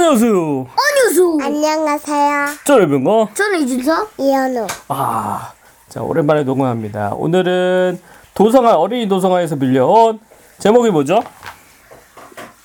안녕하세요. 안녕수. 안녕하세요. 저는 거. 저는 이준석. 이현우. 아, 자 오랜만에 녹음합니다. 오늘은 도성화 어린이 도성화에서 빌려온 제목이 뭐죠?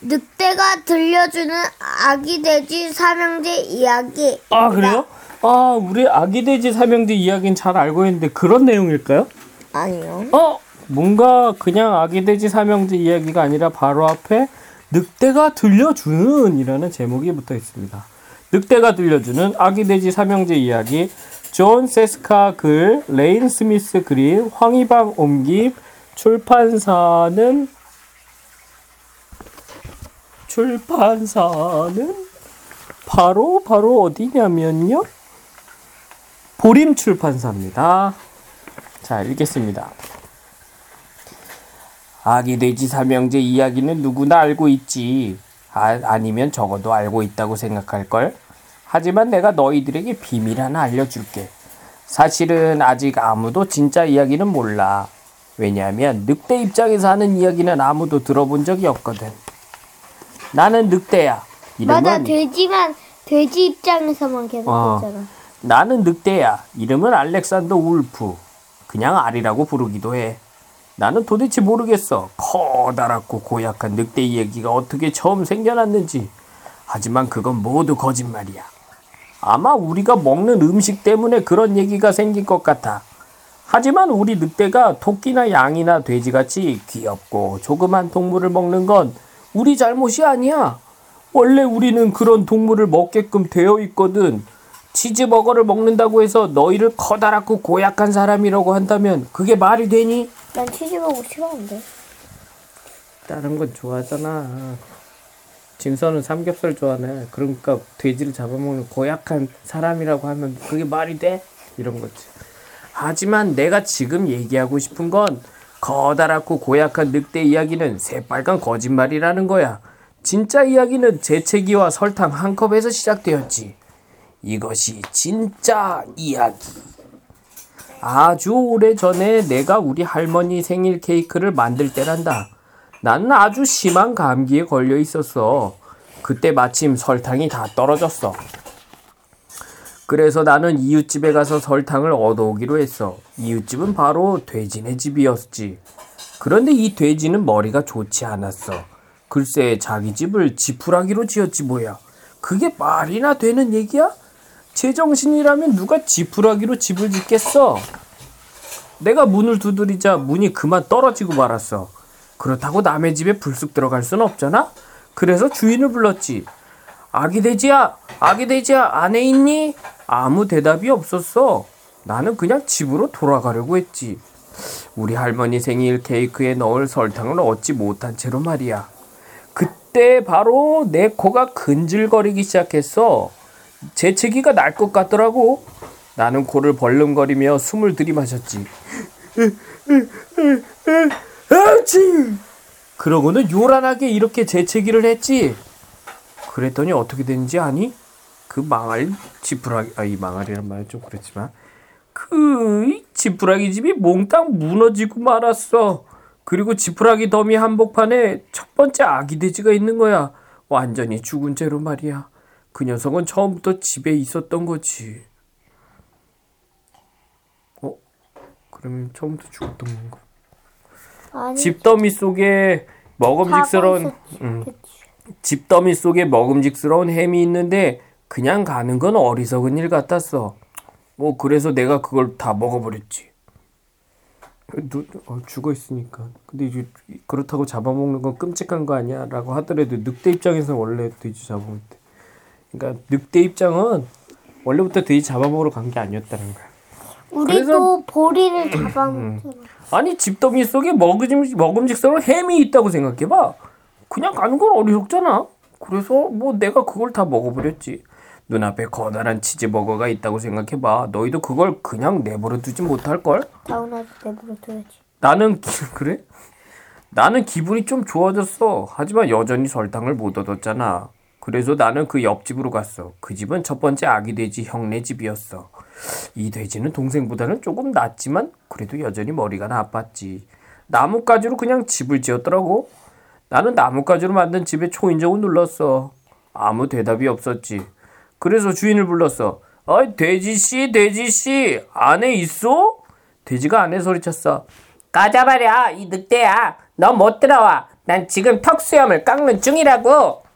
늑대가 들려주는 아기 돼지 삼형제 이야기. 아 그래요? 아 우리 아기 돼지 삼형제 이야기는 잘 알고 있는데 그런 내용일까요? 아니요. 어 뭔가 그냥 아기 돼지 삼형제 이야기가 아니라 바로 앞에 늑대가 들려주는 이라는 제목이 붙어 있습니다. 늑대가 들려주는 아기 돼지 삼형제 이야기 존 셰스카 글 레인 스미스 그림 황의방 옮김 출판사는 출판사는 바로 바로 어디냐면요 보림 출판사입니다. 자 읽겠습니다. 아기 돼지 삼형제 이야기는 누구나 알고 있지. 아, 아니면 적어도 알고 있다고 생각할걸. 하지만 내가 너희들에게 비밀 하나 알려줄게. 사실은 아직 아무도 진짜 이야기는 몰라. 왜냐하면 늑대 입장에서 하는 이야기는 아무도 들어본 적이 없거든. 나는 늑대야. 이름은 맞아 돼지만 돼지 입장에서만 계속 어. 했잖아. 나는 늑대야. 이름은 알렉산더 울프. 그냥 알이라고 부르기도 해. 나는 도대체 모르겠어. 커다랗고 고약한 늑대 이야기가 어떻게 처음 생겨났는지. 하지만 그건 모두 거짓말이야. 아마 우리가 먹는 음식 때문에 그런 얘기가 생긴 것 같아. 하지만 우리 늑대가 토끼나 양이나 돼지같이 귀엽고 조그만 동물을 먹는 건 우리 잘못이 아니야. 원래 우리는 그런 동물을 먹게끔 되어 있거든. 치즈버거를 먹는다고 해서 너희를 커다랗고 고약한 사람이라고 한다면 그게 말이 되니? 난 치즈버거 싫어하는데. 다른 건 좋아하잖아. 진서는 삼겹살 좋아하네. 그러니까 돼지를 잡아먹는 고약한 사람이라고 하면 그게 말이 돼? 이런 거지. 하지만 내가 지금 얘기하고 싶은 건 커다랗고 고약한 늑대 이야기는 새빨간 거짓말이라는 거야. 진짜 이야기는 재채기와 설탕 한 컵에서 시작되었지. 이것이 진짜 이야기. 아주 오래 전에 내가 우리 할머니 생일 케이크를 만들 때란다. 나는 아주 심한 감기에 걸려 있었어. 그때 마침 설탕이 다 떨어졌어. 그래서 나는 이웃집에 가서 설탕을 얻어오기로 했어. 이웃집은 바로 돼지네 집이었지. 그런데 이 돼지는 머리가 좋지 않았어. 글쎄 자기 집을 지푸라기로 지었지 뭐야. 그게 말이나 되는 얘기야? 제정신이라면 누가 지푸라기로 집을 짓겠어? 내가 문을 두드리자 문이 그만 떨어지고 말았어. 그렇다고 남의 집에 불쑥 들어갈 수는 없잖아? 그래서 주인을 불렀지. 아기 돼지야, 아기 돼지야, 안에 있니? 아무 대답이 없었어. 나는 그냥 집으로 돌아가려고 했지. 우리 할머니 생일 케이크에 넣을 설탕을 얻지 못한 채로 말이야. 그때 바로 내 코가 근질거리기 시작했어. 재채기가 날 것 같더라고. 나는 코를 벌름거리며 숨을 들이마셨지. 그러고는 요란하게 이렇게 재채기를 했지. 그랬더니 어떻게 됐는지 아니? 그 망할 지푸라기, 아, 이 망할이란 말은 좀 그렇지만, 그 지푸라기 집이 몽땅 무너지고 말았어. 그리고 지푸라기 더미 한복판에 첫 번째 아기 돼지가 있는 거야. 완전히 죽은 채로 말이야. 그 녀석은 처음부터 집에 있었던 거지. 어? 그러면 처음부터 죽었던 건가? 아니. 집더미 속에 먹음직스러운. 음. 집더미 속에 먹음직스러운 햄이 있는데 그냥 가는 건 어리석은 일 같았어. 뭐 그래서 내가 그걸 다 먹어버렸지. 누, 어, 죽어 있으니까. 근데 이제 그렇다고 잡아먹는 건 끔찍한 거 아니야 라고 하더라도 늑대 입장에서 원래 돼지 잡아먹을 때. 그러니까 늑대 입장은 원래부터 돼지 잡아먹으러 간 게 아니었다는 거야. 우리도 보리를 잡아먹잖아. 아니 집더미 속에 먹음, 먹음직스러운 햄이 있다고 생각해봐. 그냥 가는 건 어리석잖아. 그래서 뭐 내가 그걸 다 먹어버렸지. 눈앞에 커다란 치즈버거가 있다고 생각해봐. 너희도 그걸 그냥 내버려 두지 못할걸? 다운아도 내버려 둬야지. 나는 기- 그래? 나는 기분이 좀 좋아졌어. 하지만 여전히 설탕을 못 얻었잖아. 그래서 나는 그 옆집으로 갔어. 그 집은 첫 번째 아기 돼지 형네 집이었어. 이 돼지는 동생보다는 조금 낫지만 그래도 여전히 머리가 나빴지. 나뭇가지로 그냥 집을 지었더라고. 나는 나뭇가지로 만든 집에 초인종을 눌렀어. 아무 대답이 없었지. 그래서 주인을 불렀어. 어이, 돼지씨, 돼지씨, 안에 있어? 돼지가 안에 소리쳤어. 까자마랴, 이 늑대야. 너 못 들어와. 난 지금 턱수염을 깎는 중이라고.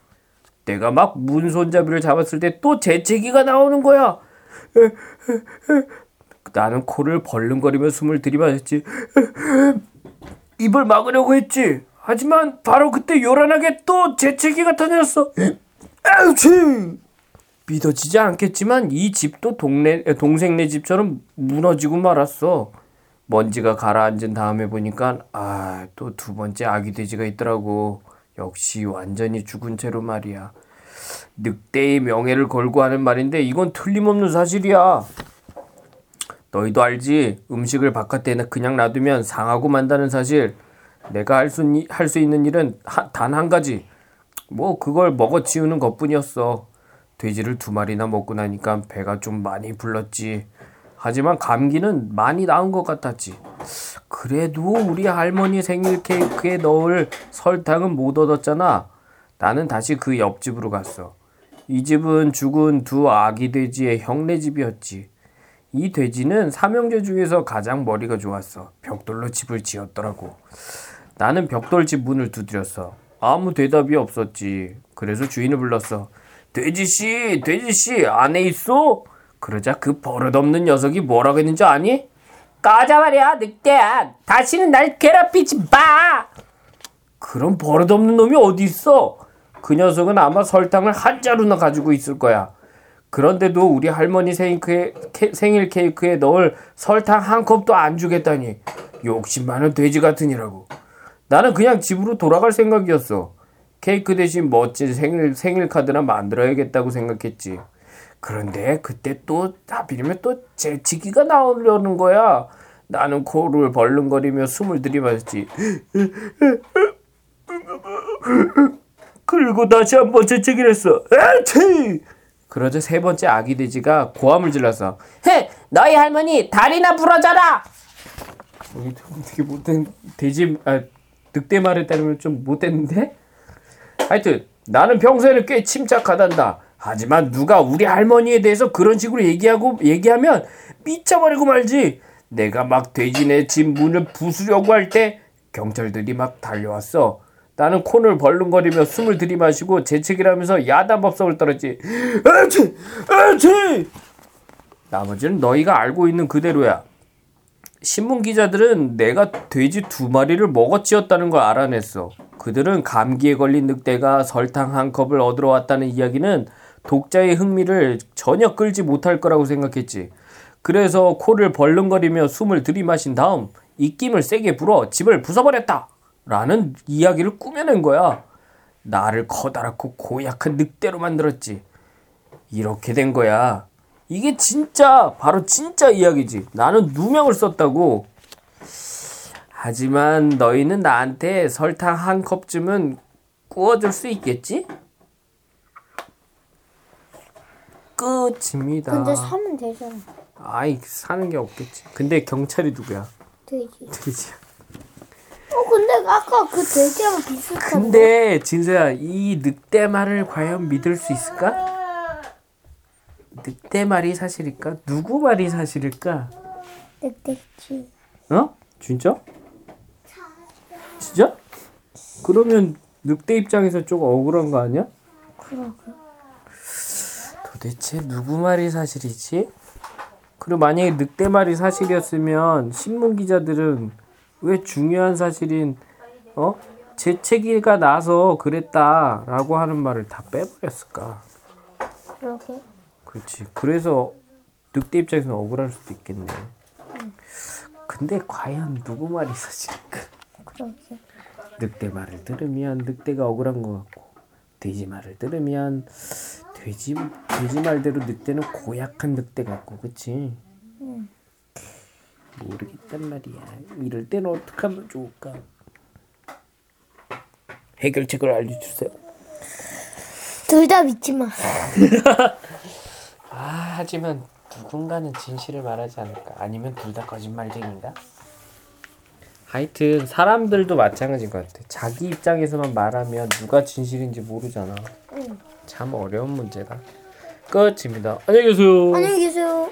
내가 막 문손잡이를 잡았을 때 또 재채기가 나오는 거야. 나는 코를 벌렁거리며 숨을 들이마셨지. 입을 막으려고 했지. 하지만 바로 그때 요란하게 또 재채기가 터졌어. 믿어지지 않겠지만 이 집도 동네 동생네 집처럼 무너지고 말았어. 먼지가 가라앉은 다음에 보니까 아 또 두 번째 아기 돼지가 있더라고. 역시 완전히 죽은 채로 말이야. 늑대의 명예를 걸고 하는 말인데 이건 틀림없는 사실이야. 너희도 알지? 음식을 바깥에 그냥 놔두면 상하고 만다는 사실. 내가 할 수 할 수 있는 일은 단 한 가지. 뭐 그걸 먹어 치우는 것뿐이었어. 돼지를 두 마리나 먹고 나니까 배가 좀 많이 불렀지. 하지만 감기는 많이 나은 것 같았지. 그래도 우리 할머니 생일 케이크에 넣을 설탕은 못 얻었잖아. 나는 다시 그 옆집으로 갔어. 이 집은 죽은 두 아기 돼지의 형네 집이었지. 이 돼지는 삼형제 중에서 가장 머리가 좋았어. 벽돌로 집을 지었더라고. 나는 벽돌집 문을 두드렸어. 아무 대답이 없었지. 그래서 주인을 불렀어. 돼지씨, 돼지씨, 안에 있어? 그러자 그 버릇없는 녀석이 뭐라고 했는지 아니? 말이야, 늑대야. 다시는 날 괴롭히지 마! 그런 버릇없는 놈이 어디 있어? 그 녀석은 아마 설탕을 한 자루나 가지고 있을 거야. 그런데도 우리 할머니 생일 케이크에 넣을 설탕 한 컵도 안 주겠다니. 욕심 많은 돼지 같으니라고. 나는 그냥 집으로 돌아갈 생각이었어. 케이크 대신 멋진 생일, 생일 카드나 만들어야겠다고 생각했지. 그런데 그때 또 하필이면 또 재치기가 나오려는 거야. 나는 코를 벌렁거리며 숨을 들이마셨지. 그리고 다시 한번 재채기를 했어. 에치! 그러자 세 번째 아기 돼지가 고함을 질렀어. 헤! 너희 할머니 다리나 부러져라! 되게 못된 돼지 아 늑대 말에 따르면 좀 못됐는데? 하여튼 나는 평소에는 꽤 침착하단다. 하지만 누가 우리 할머니에 대해서 그런 식으로 얘기하고 얘기하면 미쳐버리고 말지. 내가 막 돼지네 집 문을 부수려고 할 때 경찰들이 막 달려왔어. 나는 콘을 벌렁거리며 숨을 들이마시고 재채기를 하 야단법석을 떨었지. 에치! 에치! 나머지는 너희가 알고 있는 그대로야. 신문 기자들은 내가 돼지 두 마리를 먹어치웠다는 걸 알아냈어. 그들은 감기에 걸린 늑대가 설탕 한 컵을 얻으러 왔다는 이야기는 독자의 흥미를 전혀 끌지 못할 거라고 생각했지. 그래서 코를 벌렁거리며 숨을 들이마신 다음 입김을 세게 불어 집을 부숴버렸다. 라는 이야기를 꾸며낸 거야. 나를 커다랗고 고약한 늑대로 만들었지. 이렇게 된 거야. 이게 진짜 바로 진짜 이야기지. 나는 누명을 썼다고. 하지만 너희는 나한테 설탕 한 컵쯤은 구워줄 수 있겠지? 끝입니다. 근데 사면 되잖아. 아이 사는 게 없겠지. 근데 경찰이 누구야? 돼지. 돼지야. 어 근데 아까 그 돼지랑 비슷한데. 근데 진서야 이 늑대 말을 과연 믿을 수 있을까? 늑대 말이 사실일까? 누구 말이 사실일까? 늑대지. 어? 진짜? 진짜? 그러면 늑대 입장에서 좀 억울한 거 아니야? 그러게. 도대체 누구 말이 사실이지? 그리고 만약에 늑대 말이 사실이었으면 신문 기자들은 왜 중요한 사실인 어 재채기가 나서 그랬다라고 하는 말을 다 빼버렸을까? 그러게. 그렇지. 그래서 늑대 입장에서는 억울할 수도 있겠네. 근데 과연 누구 말이 사실일까? 그러게. 늑대 말을 들으면 늑대가 억울한 것 같고 돼지 말을 들으면 돼지 돼지 말대로 늑대는 고약한 늑대 같고 그치? 모르겠단 말이야. 이럴 때는 어떻게 하면 좋을까? 해결책을 알려주세요. 둘 다 믿지 마. 아 하지만 누군가는 진실을 말하지 않을까? 아니면 둘 다 거짓말쟁인가? 하여튼 사람들도 마찬가지인 것 같아. 자기 입장에서만 말하면 누가 진실인지 모르잖아. 응. 참 어려운 문제다. 끝입니다. 안녕히 계세요. 안녕히 계세요.